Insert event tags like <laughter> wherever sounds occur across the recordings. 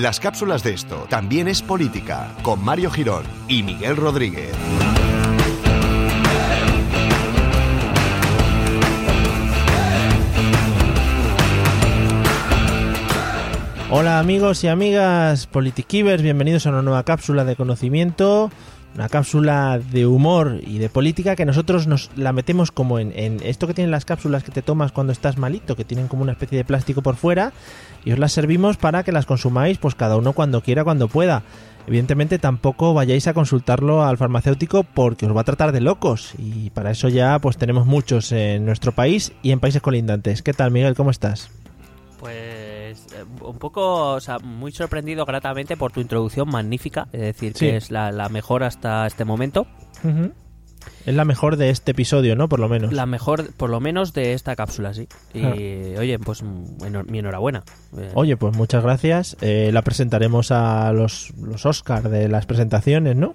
Las cápsulas de esto también es política, con Mario Girón y Miguel Rodríguez. Hola amigos y amigas Politikivers, bienvenidos a una nueva cápsula de conocimiento, una cápsula de humor y de política que nosotros nos la metemos como en, en, esto que tienen las cápsulas que te tomas cuando estás malito, que tienen como una especie de plástico por fuera y os las servimos para que las consumáis pues cada uno cuando quiera, cuando pueda. Evidentemente tampoco vayáis a consultarlo al farmacéutico porque os va a tratar de locos y para eso ya pues tenemos muchos en nuestro país y en países colindantes. ¿Qué tal Miguel? ¿Cómo estás? Pues un poco, o sea, muy sorprendido gratamente por tu introducción magnífica, es decir, que es la, la, mejor hasta este momento. Uh -huh. Es la mejor de este episodio, ¿no? Por lo menos. La mejor, por lo menos, de esta cápsula, sí. Y, ah. oye, pues mi enhorabuena. Eh, oye, pues muchas gracias. Eh, la presentaremos a los, los Oscar de las presentaciones, ¿no?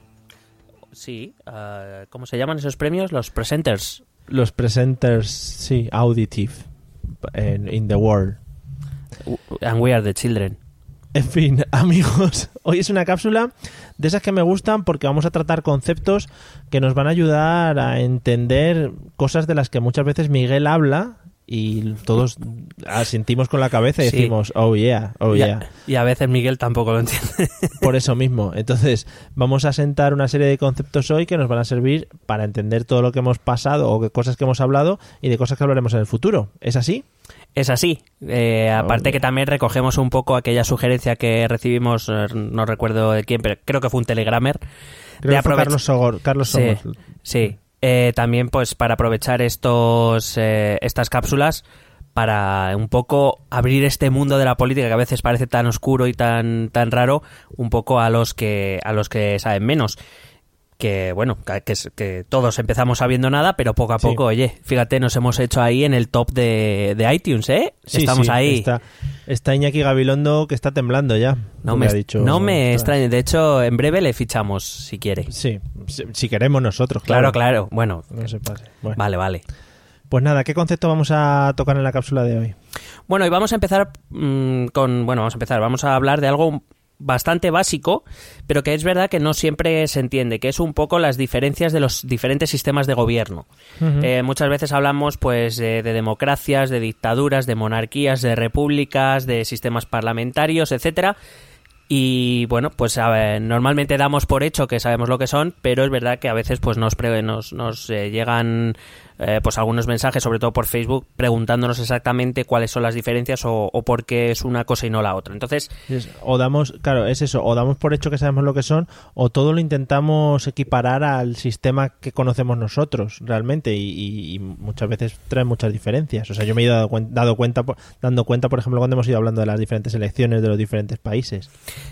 Sí. Uh, ¿Cómo se llaman esos premios? Los presenters. Los presenters, sí, auditive. In, in the world. And we are the children. En fin, <laughs> amigos, hoy es una cápsula de esas que me gustan porque vamos a tratar conceptos que nos van a ayudar a entender cosas de las que muchas veces Miguel habla y todos asentimos con la cabeza y Sí. decimos, oh yeah, oh y, yeah. y a veces Miguel tampoco lo entiende. <laughs> Por eso mismo. Entonces, vamos a sentar una serie de conceptos hoy que nos van a servir para entender todo lo que hemos pasado o que cosas que hemos hablado y de cosas que hablaremos en el futuro. ¿Es así? Es así. Eh, aparte que también recogemos un poco aquella sugerencia que recibimos, eh, no recuerdo de quién, pero creo que fue un telegramer. Creo de que fue aprovech- Carlos Sogor. Carlos Sí, Sogor. sí. Eh, también pues para aprovechar estos eh, estas cápsulas para un poco abrir este mundo de la política que a veces parece tan oscuro y tan tan raro un poco a los que a los que saben menos que bueno que, que- todos empezamos sabiendo nada pero poco a Sí. poco oye fíjate nos hemos hecho ahí en el top de, de iTunes eh Sí, estamos sí, ahí Está, está Iñaki Gabilondo que está temblando ya. no me, ha dicho, no me extrañe de hecho en breve le fichamos si quiere Sí, si, si queremos nosotros, claro claro. claro bueno No se pase. Bueno. vale vale Pues nada, ¿qué concepto vamos a tocar en la cápsula de hoy? Bueno, y vamos a empezar mm, con. Bueno, vamos a empezar. Vamos a hablar de algo bastante básico, pero que es verdad que no siempre se entiende, que es un poco las diferencias de los diferentes sistemas de gobierno. Eh, muchas veces hablamos pues de, de democracias, de dictaduras, de monarquías, de repúblicas, de sistemas parlamentarios, etcétera. Y bueno, pues a ver, normalmente damos por hecho que sabemos lo que son, pero es verdad que a veces pues nos, pre- nos, nos eh, llegan eh, pues algunos mensajes, sobre todo por Facebook, preguntándonos exactamente cuáles son las diferencias o, o por qué es una cosa y no la otra. Entonces, Es- O damos, claro, es eso, o damos por hecho que sabemos lo que son, o todo lo intentamos equiparar al sistema que conocemos nosotros realmente, y, y- y muchas veces trae muchas diferencias. O sea, yo me he dado, dado cuenta, por- dando cuenta, por ejemplo, cuando hemos ido hablando de las diferentes elecciones de los diferentes países.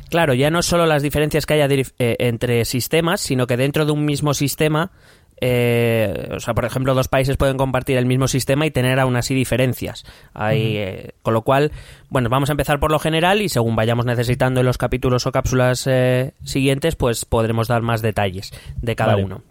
Claro, ya no solo las diferencias que haya eh, entre sistemas, sino que dentro de un mismo sistema, eh, o sea, por ejemplo, dos países pueden compartir el mismo sistema y tener aún así diferencias. Hay, eh, con lo cual, bueno, vamos a empezar por lo general y según vayamos necesitando en los capítulos o cápsulas eh, siguientes, pues podremos dar más detalles de cada Vale. uno.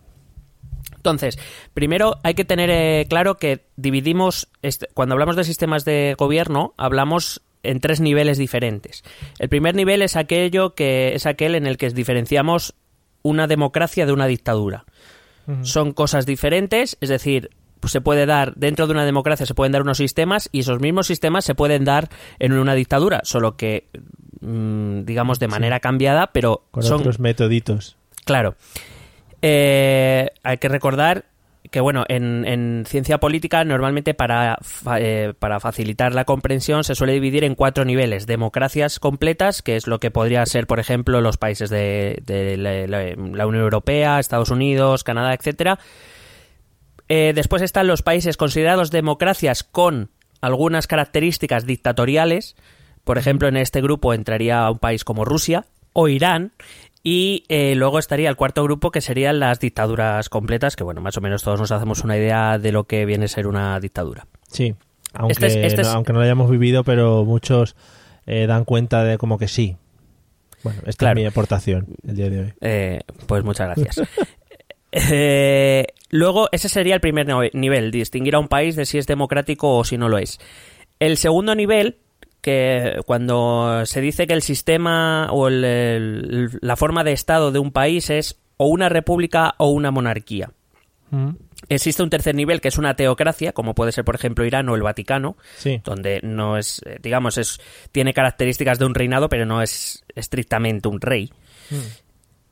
Entonces, primero hay que tener eh, claro que dividimos, este- cuando hablamos de sistemas de gobierno, hablamos en tres niveles diferentes. El primer nivel es aquello que es aquel en el que diferenciamos una democracia de una dictadura. Son cosas diferentes, es decir, se puede dar dentro de una democracia se pueden dar unos sistemas y esos mismos sistemas se pueden dar en una dictadura, solo que mm, digamos de manera cambiada, pero Con son otros metoditos. Claro. Eh, hay que recordar que, bueno, en, en ciencia política normalmente para, eh, para facilitar la comprensión se suele dividir en cuatro niveles. Democracias completas, que es lo que podría ser, por ejemplo, los países de, de la Unión Europea, Estados Unidos, Canadá, etcétera. Eh, después están los países considerados democracias con algunas características dictatoriales. Por ejemplo, en este grupo entraría un país como Rusia o Irán. Y eh, luego estaría el cuarto grupo que serían las dictaduras completas, que bueno, más o menos todos nos hacemos una idea de lo que viene a ser una dictadura. Sí, aunque, Este es- este no, es- aunque no lo hayamos vivido, pero muchos eh, dan cuenta de como que sí. Bueno, esta Claro. es mi aportación el día de hoy. Eh, pues muchas gracias. <laughs> Eh, luego, ese sería el primer nivel, distinguir a un país de si es democrático o si no lo es. El segundo nivel, que cuando se dice que el sistema o el- el- la forma de Estado de un país es o una república o una monarquía. Mm, Existe un tercer nivel que es una teocracia, como puede ser, por ejemplo, Irán o el Vaticano, Sí. donde no es, eh, digamos, es tiene características de un reinado, pero no es estrictamente un rey,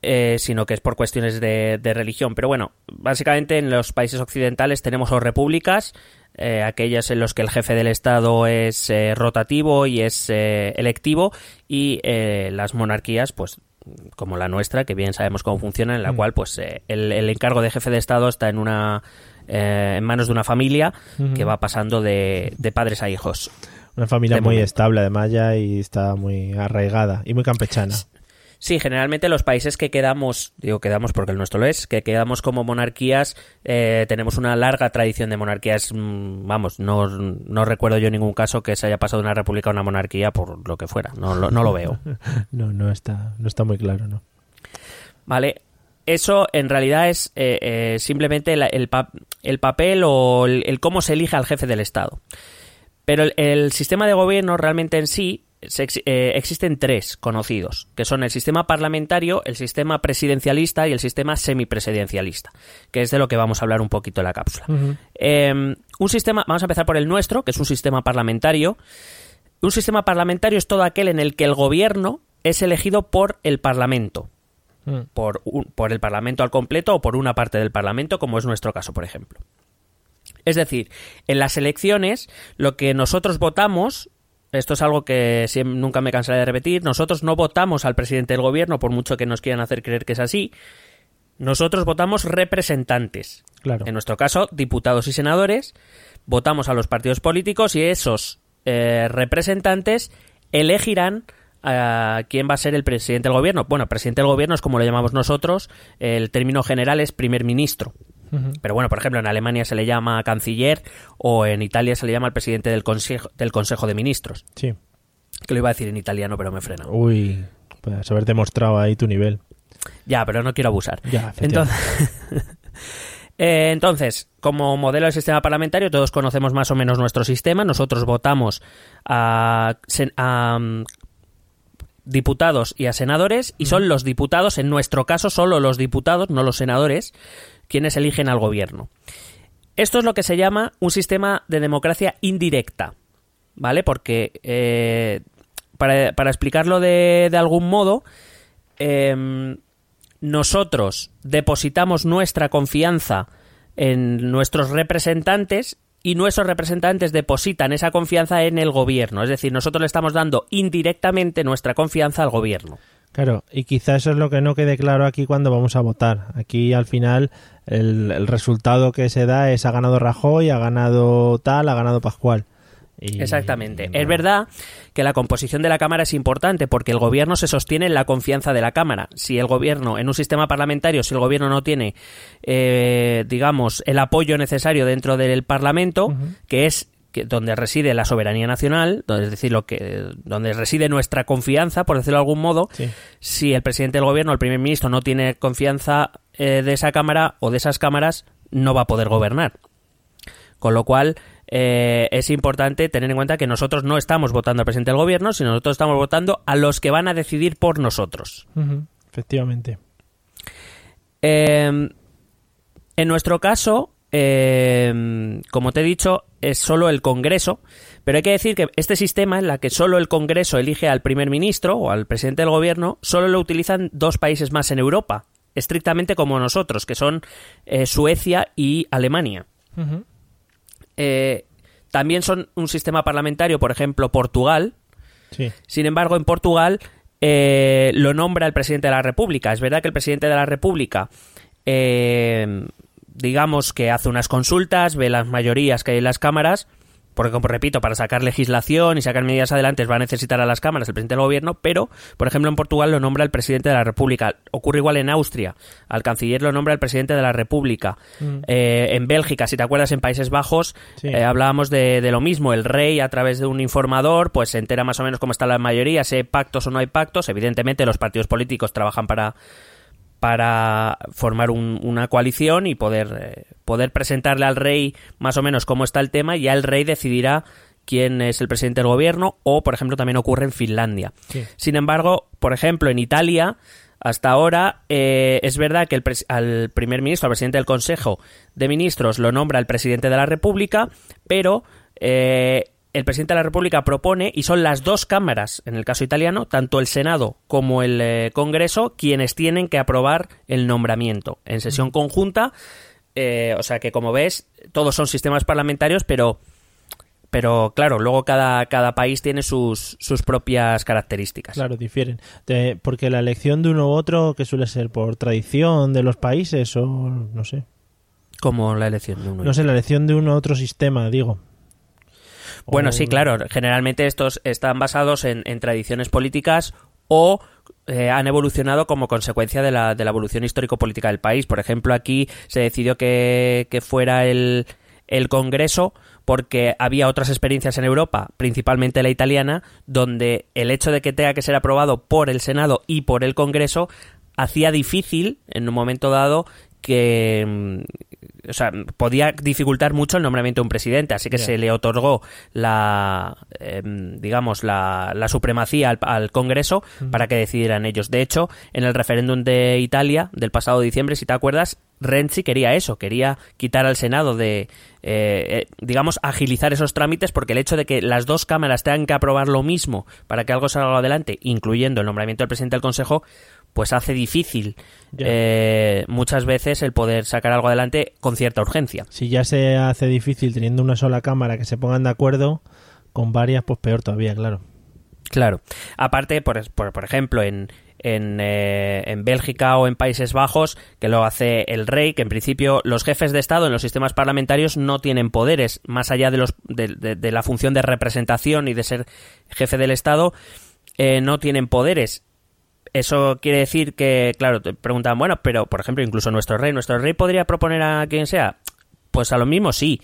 eh, sino que es por cuestiones de, de religión. Pero bueno, básicamente en los países occidentales tenemos o repúblicas, eh, aquellas en las que el jefe del Estado es eh, rotativo y es eh, electivo, y eh, las monarquías, pues como la nuestra, que bien sabemos cómo funciona, en la Mm. cual pues eh, el, el encargo de jefe de Estado está en una eh, en manos de una familia que va pasando de, de padres a hijos. Una familia De muy momento. estable, además, ya y está muy arraigada y muy campechana. Sí, generalmente los países que quedamos, digo quedamos porque el nuestro lo es, que quedamos como monarquías, eh, tenemos una larga tradición de monarquías. mm, Vamos, no, no recuerdo yo ningún caso que se haya pasado de una república a una monarquía por lo que fuera. No, lo- no lo veo. <laughs> No, no está, no está muy claro, ¿no? ¿Vale? Eso en realidad es eh, eh, simplemente el, pa- el papel o el, el cómo se elige al jefe del Estado. Pero el, sistema de gobierno realmente en sí eh, existen tres conocidos, que son el sistema parlamentario, el sistema presidencialista y el sistema semipresidencialista, que es de lo que vamos a hablar un poquito en la cápsula. Eh, un sistema, vamos a empezar por el nuestro, que es un sistema parlamentario. Un sistema parlamentario es todo aquel en el que el gobierno es elegido por el Parlamento Mm. por, un- por el Parlamento al completo o por una parte del Parlamento, como es nuestro caso, por ejemplo. Es decir, en las elecciones, lo que nosotros votamos, esto es algo que siem- nunca me cansaré de repetir, nosotros no votamos al presidente del gobierno, por mucho que nos quieran hacer creer que es así, nosotros votamos representantes. Claro. En nuestro caso, diputados y senadores, votamos a los partidos políticos y esos eh, representantes elegirán a quién va a ser el presidente del gobierno. Bueno, presidente del gobierno es como lo llamamos nosotros, el término general es primer ministro. Pero bueno, por ejemplo, en Alemania se le llama canciller o en Italia se le llama al presidente del consejo, del consejo de Ministros. Sí. Que lo iba a decir en italiano, pero me frena. Uy, pues haber demostrado ahí tu nivel. Ya, pero no quiero abusar. Ya. Entonces, <laughs> Eh, entonces, como modelo del sistema parlamentario, todos conocemos más o menos nuestro sistema. Nosotros votamos a, mm, diputados y a senadores, y son los diputados, en nuestro caso, solo los diputados, no los senadores, quienes eligen al gobierno. Esto es lo que se llama un sistema de democracia indirecta, ¿vale? Porque, eh, para, para explicarlo de, de algún modo, em, nosotros depositamos nuestra confianza en nuestros representantes y nuestros representantes depositan esa confianza en el gobierno. Es decir, nosotros le estamos dando indirectamente nuestra confianza al gobierno. Claro, y quizá eso es lo que no quede claro aquí cuando vamos a votar. Aquí al final el, el resultado que se da es ha ganado Rajoy, ha ganado tal, ha ganado Pascual. Y- Exactamente. Es verdad que la composición de la Cámara es importante porque el gobierno se sostiene en la confianza de la Cámara. Si el gobierno, en un sistema parlamentario, si el gobierno no tiene, eh, digamos, el apoyo necesario dentro del Parlamento, que es que- donde reside la soberanía nacional, donde, es decir, lo que, donde reside nuestra confianza, por decirlo de algún modo, Sí. si el presidente del gobierno, el primer ministro, no tiene confianza eh, de esa Cámara o de esas cámaras, no va a poder gobernar. Con lo cual, eh, es importante tener en cuenta que nosotros no estamos votando al presidente del gobierno, sino nosotros estamos votando a los que van a decidir por nosotros. Efectivamente. Eh, en nuestro caso, eh, como te he dicho, es solo el Congreso, pero hay que decir que este sistema en la que solo el Congreso elige al primer ministro o al presidente del gobierno, solo lo utilizan dos países más en Europa, estrictamente como nosotros, que son eh, Suecia y Alemania. Eh, también son un sistema parlamentario, por ejemplo, Portugal. Sí. Sin embargo, en Portugal eh, lo nombra el presidente de la República. Es verdad que el presidente de la República, digamos que hace unas consultas, ve las mayorías que hay en las cámaras, porque, como repito, para sacar legislación y sacar medidas adelante va a necesitar a las cámaras el presidente del gobierno, pero, por ejemplo, en Portugal lo nombra el presidente de la República. Ocurre igual en Austria. Al canciller lo nombra el presidente de la República. Eh, en Bélgica, si te acuerdas, en Países Bajos, Sí. eh, hablábamos de, de lo mismo. El rey, a través de un informador, pues se entera más o menos cómo está la mayoría, si hay pactos o no hay pactos. Evidentemente, los partidos políticos trabajan para para formar un- una coalición y poder, eh, poder presentarle al rey más o menos cómo está el tema y ya el rey decidirá quién es el presidente del gobierno, o por ejemplo también ocurre en Finlandia. Sin embargo, por ejemplo, en Italia, hasta ahora eh, es verdad que el al primer ministro, al presidente del Consejo de Ministros, lo nombra el presidente de la República, pero eh, el presidente de la República propone, y son las dos cámaras, en el caso italiano, tanto el Senado como el eh, Congreso, quienes tienen que aprobar el nombramiento en sesión conjunta. Eh, o sea que, como ves, todos son sistemas parlamentarios, pero, pero claro, luego cada, cada país tiene sus, sus propias características. Claro, difieren. porque la elección de uno u otro, que suele ser por tradición de los países o no sé. Como la elección de uno. No sé, la elección de uno u otro sistema, digo. Bueno, sí, claro. Generalmente estos están basados en, tradiciones políticas o eh, han evolucionado como consecuencia de la, de la evolución histórico-política del país. Por ejemplo, aquí se decidió que, fuera el, el Congreso porque había otras experiencias en Europa, principalmente la italiana, donde el hecho de que tenga que ser aprobado por el Senado y por el Congreso hacía difícil, en un momento dado, que, mm, o sea, podía dificultar mucho el nombramiento de un presidente, así que se le otorgó la, em, digamos, la, la supremacía al, Congreso para que decidieran ellos. De hecho, en el referéndum de Italia del pasado diciembre, si te acuerdas, Renzi quería eso, quería quitar al Senado de, eh, eh, digamos, agilizar esos trámites porque el hecho de que las dos cámaras tengan que aprobar lo mismo para que algo salga adelante, incluyendo el nombramiento del presidente del Consejo, pues hace difícil eh, muchas veces el poder sacar algo adelante con cierta urgencia. Si ya se hace difícil teniendo una sola cámara que se pongan de acuerdo, con varias, pues peor todavía, claro. Claro. Aparte, por, por, ejemplo, en, en, eh, en, Bélgica o en Países Bajos, que lo hace el rey, que en principio los jefes de Estado en los sistemas parlamentarios no tienen poderes, más allá de, los, de, la función de representación y de ser jefe del Estado, eh, no tienen poderes. Eso quiere decir que, claro, te preguntan, bueno, pero por ejemplo, incluso nuestro rey, ¿nuestro rey podría proponer a quien sea? Pues a lo mismo sí,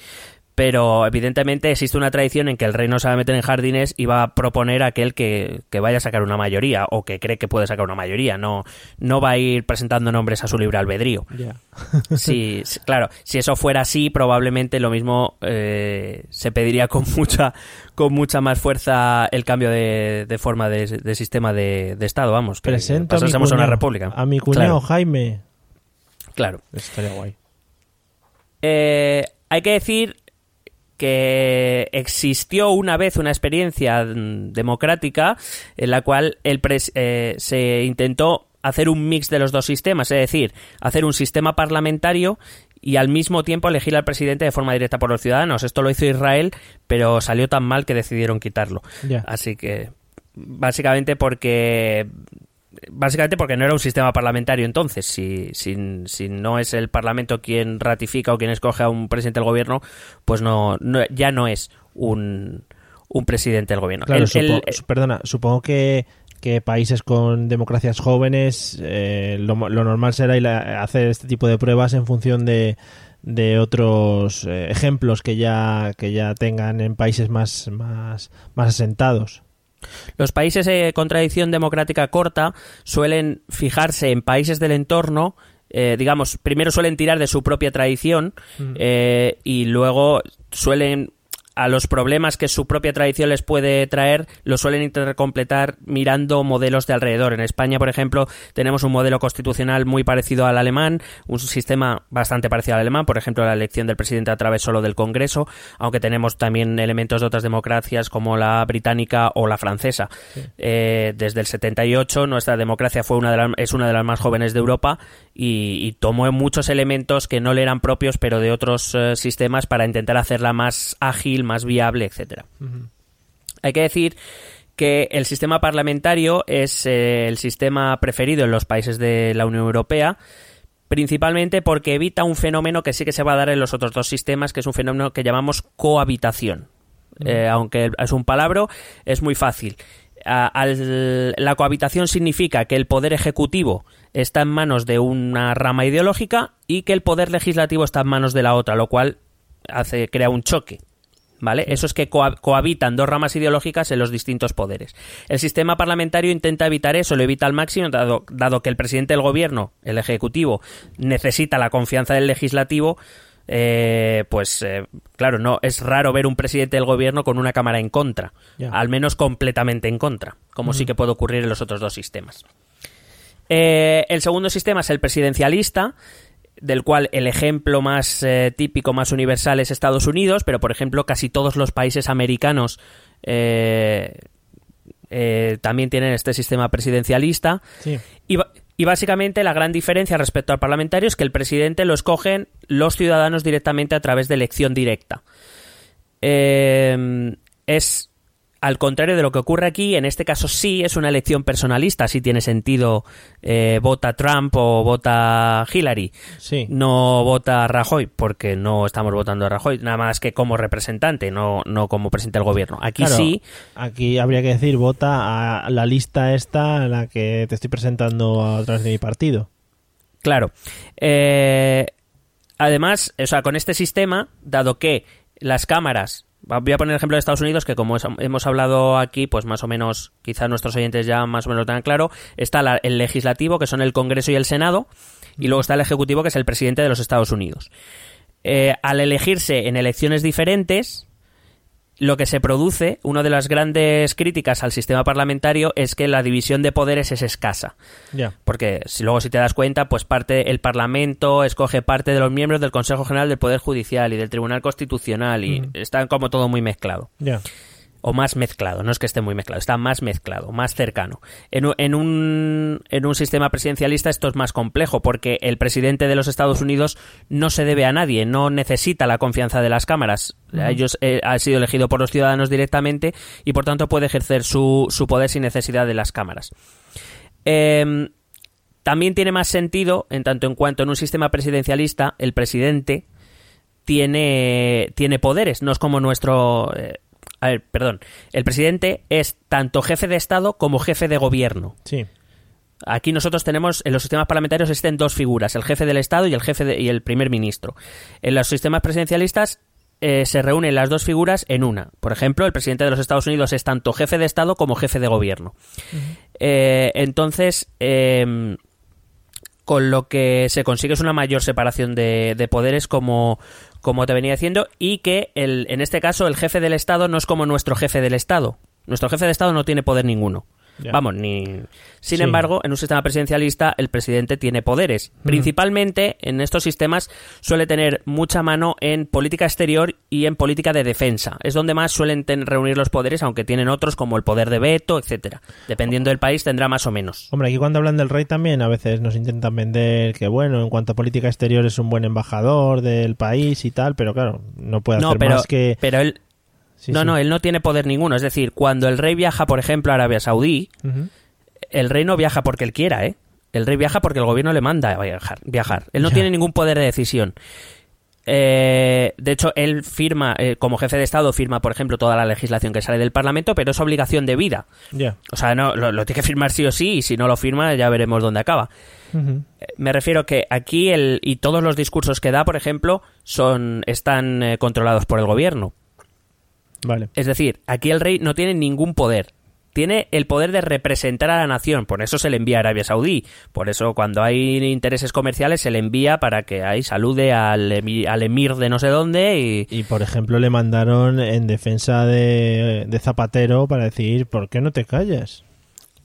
pero evidentemente existe una tradición en que el rey no se va a meter en jardines y va a proponer a aquel que, vaya a sacar una mayoría o que cree que puede sacar una mayoría. No, no va a ir presentando nombres a su libre albedrío. <laughs> sí, claro, si eso fuera así, probablemente lo mismo eh, se pediría con mucha, con mucha más fuerza el cambio de, forma de, sistema de, Estado. Vamos, que Presenta a, una república. A mi cuñado Jaime. Claro. Estaría guay. Eh, hay que decir que existió una vez una experiencia mm, democrática en la cual el eh, se intentó hacer un mix de los dos sistemas, es decir, hacer un sistema parlamentario y al mismo tiempo elegir al presidente de forma directa por los ciudadanos. Esto lo hizo Israel, pero salió tan mal que decidieron quitarlo. Así que, básicamente porque básicamente porque no era un sistema parlamentario entonces. Si, si, no es el Parlamento quien ratifica o quien escoge a un presidente del gobierno, pues no, ya no es un, un presidente del gobierno. perdona, supongo que, que países con democracias jóvenes eh, lo, normal será hacer este tipo de pruebas en función de, de otros eh, ejemplos que ya, que ya tengan en países más, más, más asentados. Los países eh, con tradición democrática corta suelen fijarse en países del entorno eh, digamos, primero suelen tirar de su propia tradición eh, y luego suelen a los problemas que su propia tradición les puede traer, lo suelen intentar completar mirando modelos de alrededor. En España, por ejemplo, tenemos un modelo constitucional muy parecido al alemán, un sistema bastante parecido al alemán, por ejemplo, la elección del presidente a través solo del Congreso, aunque tenemos también elementos de otras democracias como la británica o la francesa. Eh, desde el 78 nuestra democracia fue una de es una de las más jóvenes de Europa y, tomó muchos elementos que no le eran propios, pero de otros eh, sistemas para intentar hacerla más ágil, más viable, etcétera. Hay que decir que el sistema parlamentario es eh, el sistema preferido en los países de la Unión Europea, principalmente porque evita un fenómeno que sí que se va a dar en los otros dos sistemas, que es un fenómeno que llamamos cohabitación. Eh, aunque es un palabra, es muy fácil. La cohabitación significa que el poder ejecutivo está en manos de una rama ideológica y que el poder legislativo está en manos de la otra, lo cual hace, crea un choque. ¿Vale? Eso es que cohabitan dos ramas ideológicas en los distintos poderes. El sistema parlamentario intenta evitar eso, lo evita al máximo, dado, dado que el presidente del gobierno, el ejecutivo, necesita la confianza del legislativo, eh, pues claro, no es raro ver un presidente del gobierno con una cámara en contra, al menos completamente en contra, como sí que puede ocurrir en los otros dos sistemas. el segundo sistema es el presidencialista, del cual el ejemplo más típico, más universal es Estados Unidos, pero por ejemplo casi todos los países americanos también tienen este sistema presidencialista. Y, y básicamente la gran diferencia respecto al parlamentario es que el presidente lo escogen los ciudadanos directamente a través de elección directa. Eh, es al contrario de lo que ocurre aquí, en este caso sí es una elección personalista, sí tiene sentido eh, vota Trump o vota Hillary, sí. no vota Rajoy, porque no estamos votando a Rajoy, nada más que como representante, no, no como presidente del gobierno. Aquí sí. Aquí habría que decir vota a la lista esta a la que te estoy presentando a través de mi partido. Claro. Eh, además, o sea, con este sistema, dado que las cámaras Voy a poner el ejemplo de Estados Unidos, que como hemos hablado aquí, pues más o menos, quizás nuestros oyentes ya más o menos lo tengan claro, está el legislativo, que son el Congreso y el Senado, y luego está el Ejecutivo, que es el presidente de los Estados Unidos. Eh, al elegirse en elecciones diferentes, lo que se produce, una de las grandes críticas al sistema parlamentario es que la división de poderes es escasa. Porque si luego si te das cuenta, pues parte el Parlamento escoge parte de los miembros del Consejo General del Poder Judicial y del Tribunal Constitucional y mm. está como todo muy mezclado o más mezclado, no es que esté muy mezclado, está más mezclado, más cercano. En, un, en un sistema presidencialista esto es más complejo porque el presidente de los Estados Unidos no se debe a nadie, no necesita la confianza de las cámaras. Ellos eh, ha sido elegido por los ciudadanos directamente y por tanto puede ejercer su, su poder sin necesidad de las cámaras. Em, también tiene más sentido en tanto en cuanto en un sistema presidencialista el presidente tiene, tiene poderes, no es como nuestro... Eh, a ver, perdón. El presidente es tanto jefe de Estado como jefe de gobierno. Sí. Aquí nosotros tenemos, en los sistemas parlamentarios existen dos figuras, el jefe del Estado y el jefe y el primer ministro. En los sistemas presidencialistas eh, se reúnen las dos figuras en una. Por ejemplo, el presidente de los Estados Unidos es tanto jefe de Estado como jefe de gobierno. Eh, entonces, em, con lo que se consigue es una mayor separación de, poderes como, como te venía diciendo y que el, en este caso el jefe del Estado no es como nuestro jefe del Estado. Nuestro jefe de Estado no tiene poder ninguno. Vamos, ni. Sin embargo, en un sistema presidencialista, el presidente tiene poderes. Principalmente, en estos sistemas, suele tener mucha mano en política exterior y en política de defensa. Es donde más suelen reunir los poderes, aunque tienen otros como el poder de veto, etcétera. Dependiendo del país, tendrá más o menos. Hombre, aquí cuando hablan del rey también, a veces nos intentan vender que, bueno, en cuanto a política exterior es un buen embajador del país y tal, pero claro, no puede hacer más que. Pero él no, no, él no tiene poder ninguno. Es decir, cuando el rey viaja, por ejemplo, a Arabia Saudí, el rey no viaja porque él quiera, ¿eh? El rey viaja porque el gobierno le manda a viajar. viajar. Él no tiene ningún poder de decisión. Eh, de hecho, él firma, eh, como jefe de Estado, firma, por ejemplo, toda la legislación que sale del Parlamento, pero es obligación de vida. O sea, no, lo, tiene que firmar sí o sí, y si no lo firma, ya veremos dónde acaba. Eh, me refiero que aquí el, y todos los discursos que da, por ejemplo, son están controlados por el gobierno. Es decir, aquí el rey no tiene ningún poder. Tiene el poder de representar a la nación, por eso se le envía a Arabia Saudí. Por eso cuando hay intereses comerciales se le envía para que ahí salude al, emir de no sé dónde y... Y por ejemplo le mandaron en defensa de, Zapatero para decir, ¿por qué no te callas?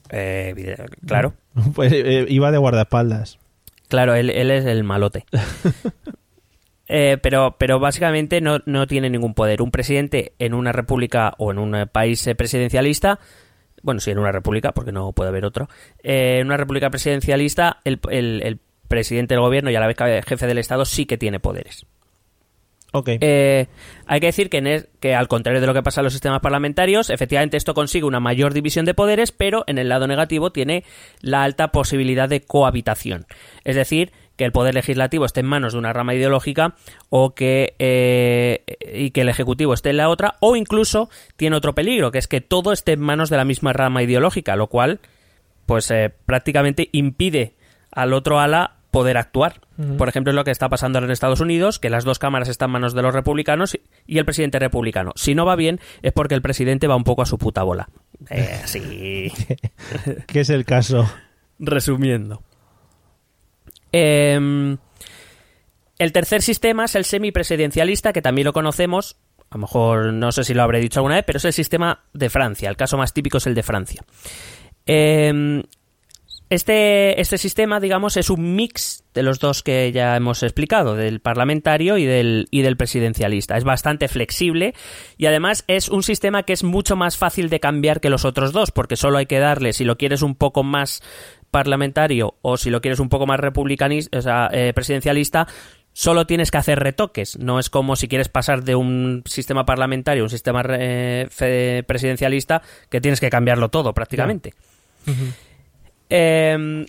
Eh, claro. <laughs> Pues eh, iba de guardaespaldas. Claro, él, él es el malote. <laughs> Eh, pero, pero básicamente no, no, tiene ningún poder. Un presidente en una república o en un país presidencialista, bueno, sí, en una república, porque no puede haber otro, eh, en una república presidencialista, el, el, presidente del gobierno y a la vez jefe del Estado sí que tiene poderes. Okay. Eh, hay que decir que, que, al contrario de lo que pasa en los sistemas parlamentarios, efectivamente esto consigue una mayor división de poderes, pero en el lado negativo tiene la alta posibilidad de cohabitación. Es decir, que el poder legislativo esté en manos de una rama ideológica o que eh, y que el ejecutivo esté en la otra o incluso tiene otro peligro que es que todo esté en manos de la misma rama ideológica lo cual pues eh, prácticamente impide al otro ala poder actuar. Por ejemplo, es lo que está pasando en Estados Unidos, que las dos cámaras están en manos de los republicanos y el presidente republicano. Si no va bien, es porque el presidente va un poco a su puta bola. Eh, sí. <laughs> ¿Qué es el caso? Resumiendo. Em, El tercer sistema es el semipresidencialista, que también lo conocemos, a lo mejor no sé si lo habré dicho alguna vez, pero es el sistema de Francia. El caso más típico es el de Francia. Eh, este, este sistema, digamos, es un mix de los dos que ya hemos explicado, del parlamentario y del, y del presidencialista. Es bastante flexible y además es un sistema que es mucho más fácil de cambiar que los otros dos, porque solo hay que darle, si lo quieres un poco más parlamentario o si lo quieres un poco más republicanista, o sea, eh, presidencialista, solo tienes que hacer retoques. No es como si quieres pasar de un sistema parlamentario a un sistema eh, presidencialista que tienes que cambiarlo todo prácticamente. Eh,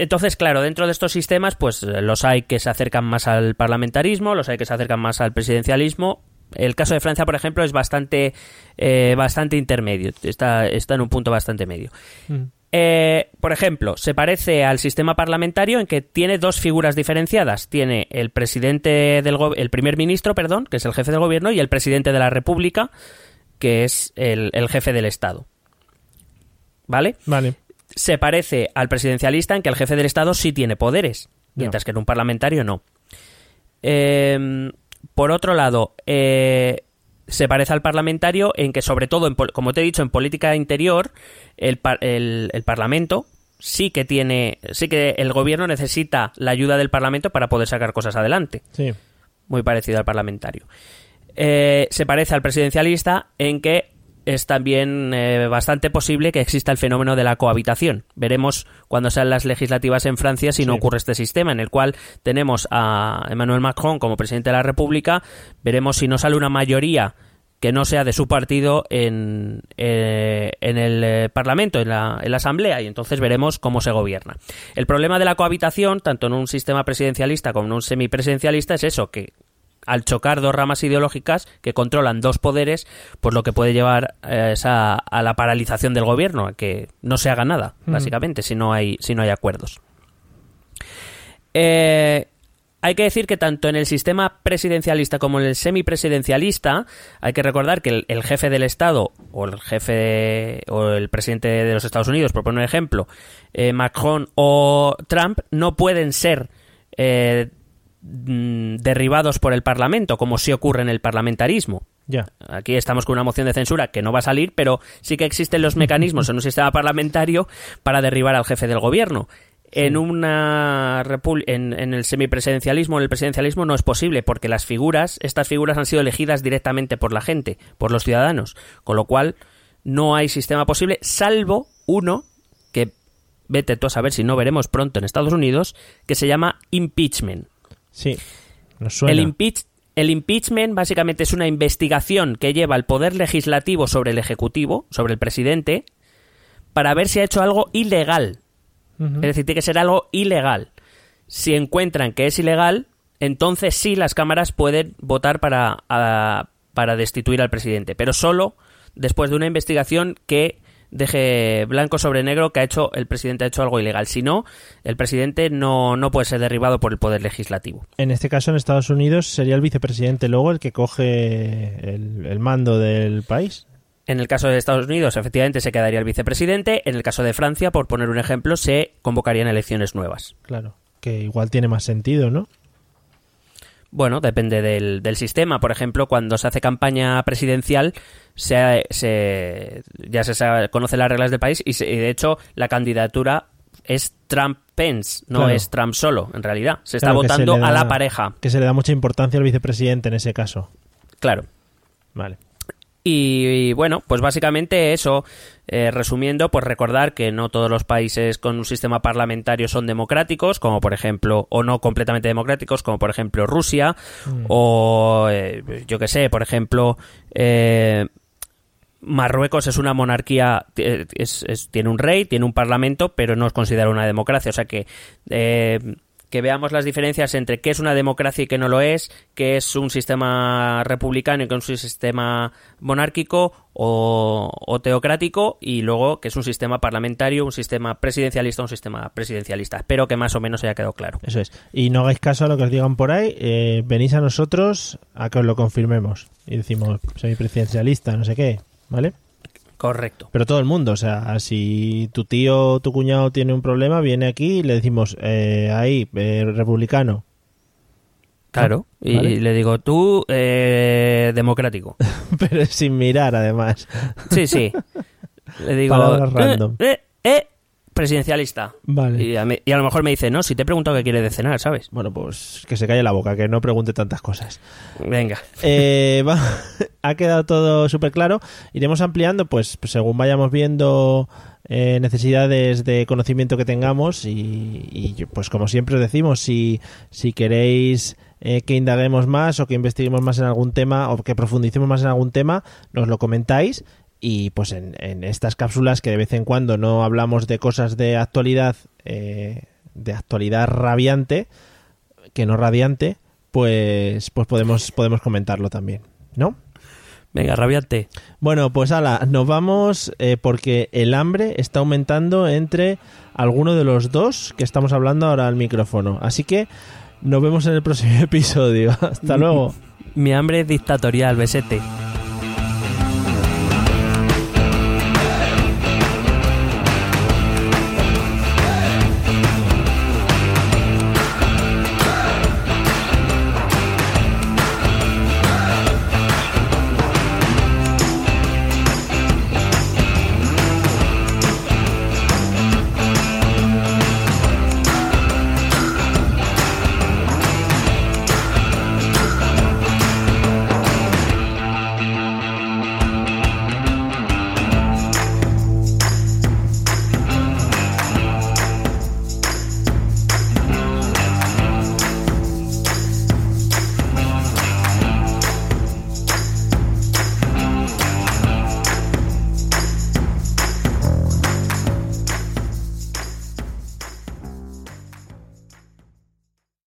entonces, claro, dentro de estos sistemas, pues los hay que se acercan más al parlamentarismo, los hay que se acercan más al presidencialismo. El caso de Francia, por ejemplo, es bastante, eh, bastante intermedio, está, está en un punto bastante medio. Mm. Eh, por ejemplo, se parece al sistema parlamentario en que tiene dos figuras diferenciadas. Tiene el presidente del el primer ministro, perdón, que es el jefe del gobierno, y el presidente de la República, que es el, el jefe del Estado. ¿Vale? Vale se parece al presidencialista en que el jefe del Estado sí tiene poderes, mientras que en un parlamentario no. Em, por otro lado, eh, se parece al parlamentario en que, sobre todo, como te he dicho, en política interior, el, Parlamento sí que tiene, sí que el gobierno necesita la ayuda del Parlamento para poder sacar cosas adelante. Sí. Muy parecido al parlamentario. Eh, se parece al presidencialista en que es también eh, bastante posible que exista el fenómeno de la cohabitación. Veremos cuando sean las legislativas en Francia si no ocurre este sistema, en el cual tenemos a Emmanuel Macron como presidente de la República. Veremos si no sale una mayoría que no sea de su partido en, eh, en el eh, Parlamento, en la, en la, Asamblea, y entonces veremos cómo se gobierna. El problema de la cohabitación, tanto en un sistema presidencialista como en un semipresidencialista, es eso, que al chocar dos ramas ideológicas que controlan dos poderes, pues lo que puede llevar eh, a, la paralización del gobierno, a que no se haga nada, mm. básicamente, si no hay, si no hay acuerdos. Eh, hay que decir que tanto en el sistema presidencialista como en el semipresidencialista hay que recordar que el, jefe del Estado o el jefe o el presidente de los Estados Unidos, por poner un ejemplo, eh, Macron o Trump, no pueden ser Mm, derribados por el Parlamento, como sí ocurre en el parlamentarismo. Ya. Aquí estamos con una moción de censura que no va a salir, pero sí que existen los <laughs> mecanismos en un sistema parlamentario para derribar al jefe del gobierno. En una en, en, el semipresidencialismo, en el presidencialismo no es posible porque las figuras, estas figuras han sido elegidas directamente por la gente, por los ciudadanos, con lo cual no hay sistema posible salvo uno que vete tú a saber si no veremos pronto en Estados Unidos, que se llama impeachment. Sí, nos suena. El, el impeachment básicamente es una investigación que lleva al poder legislativo sobre el ejecutivo, sobre el presidente, para ver si ha hecho algo ilegal. Es decir, tiene que ser algo ilegal. Si encuentran que es ilegal, entonces sí las cámaras pueden votar para, para destituir al presidente, pero solo después de una investigación que deje blanco sobre negro que ha hecho el presidente ha hecho algo ilegal. Si no, el presidente no, no puede ser derribado por el poder legislativo. En este caso, en Estados Unidos, sería el vicepresidente luego el que coge el, mando del país. En el caso de Estados Unidos, efectivamente, se quedaría el vicepresidente. En el caso de Francia, por poner un ejemplo, se convocarían elecciones nuevas. Claro, que igual tiene más sentido, ¿no? Bueno, depende del, del, sistema. Por ejemplo, cuando se hace campaña presidencial, se, se ya se conoce las reglas del país y, de hecho la candidatura es Trump-Pence, no es Trump solo, en realidad. Se está votando a la pareja. Que se le da mucha importancia al vicepresidente en ese caso. Claro. Vale. Y, bueno, pues básicamente eso, eh, resumiendo, pues recordar que no todos los países con un sistema parlamentario son democráticos, como por ejemplo, o no completamente democráticos, como por ejemplo Rusia, mm. o eh, yo que sé, por ejemplo, eh, Marruecos es una monarquía, tiene un rey, tiene un parlamento, pero no es considerado una democracia, o sea que que veamos las diferencias entre qué es una democracia y qué no lo es, qué es un sistema republicano y qué es un sistema monárquico o, teocrático y luego qué es un sistema parlamentario, un sistema presidencialista, un sistema presidencialista. Espero que más o menos haya quedado claro. Eso es. Y no hagáis caso a lo que os digan por ahí, eh, venís a nosotros a que os lo confirmemos y decimos semipresidencialista, no sé qué, ¿vale? Correcto. Pero todo el mundo, o sea, si tu tío o tu cuñado tiene un problema, viene aquí y le decimos, eh, ahí, eh, republicano. Claro, <laughs> y ¿Vale? le digo, tú, eh, democrático. <laughs> Pero sin mirar, además. Sí, sí. Le digo, Palabras eh, random. eh, eh, presidencialista. Vale. Y a, mí- y a lo mejor me dice, no, si te he preguntado qué quiere de cenar, ¿sabes? Bueno, pues que se calle la boca, que no pregunte tantas cosas. Venga. Eh, <laughs> va- ha quedado todo súper claro. Iremos ampliando, pues, según vayamos viendo eh, necesidades de conocimiento que tengamos. Y, pues, como siempre os decimos, si, si queréis eh, que indaguemos más o que investiguemos más en algún tema o que profundicemos más en algún tema, nos lo comentáis. Y pues en, en estas cápsulas que de vez en cuando no hablamos de cosas de actualidad, eh, de actualidad rabiante, que no radiante, pues, pues podemos, podemos comentarlo también, ¿no? Venga, rabiante. Bueno, pues ala, nos vamos eh, porque el hambre está aumentando entre alguno de los dos que estamos hablando ahora al micrófono. Así que nos vemos en el próximo <laughs> episodio. Hasta <laughs> luego. Mi hambre es dictatorial, besete.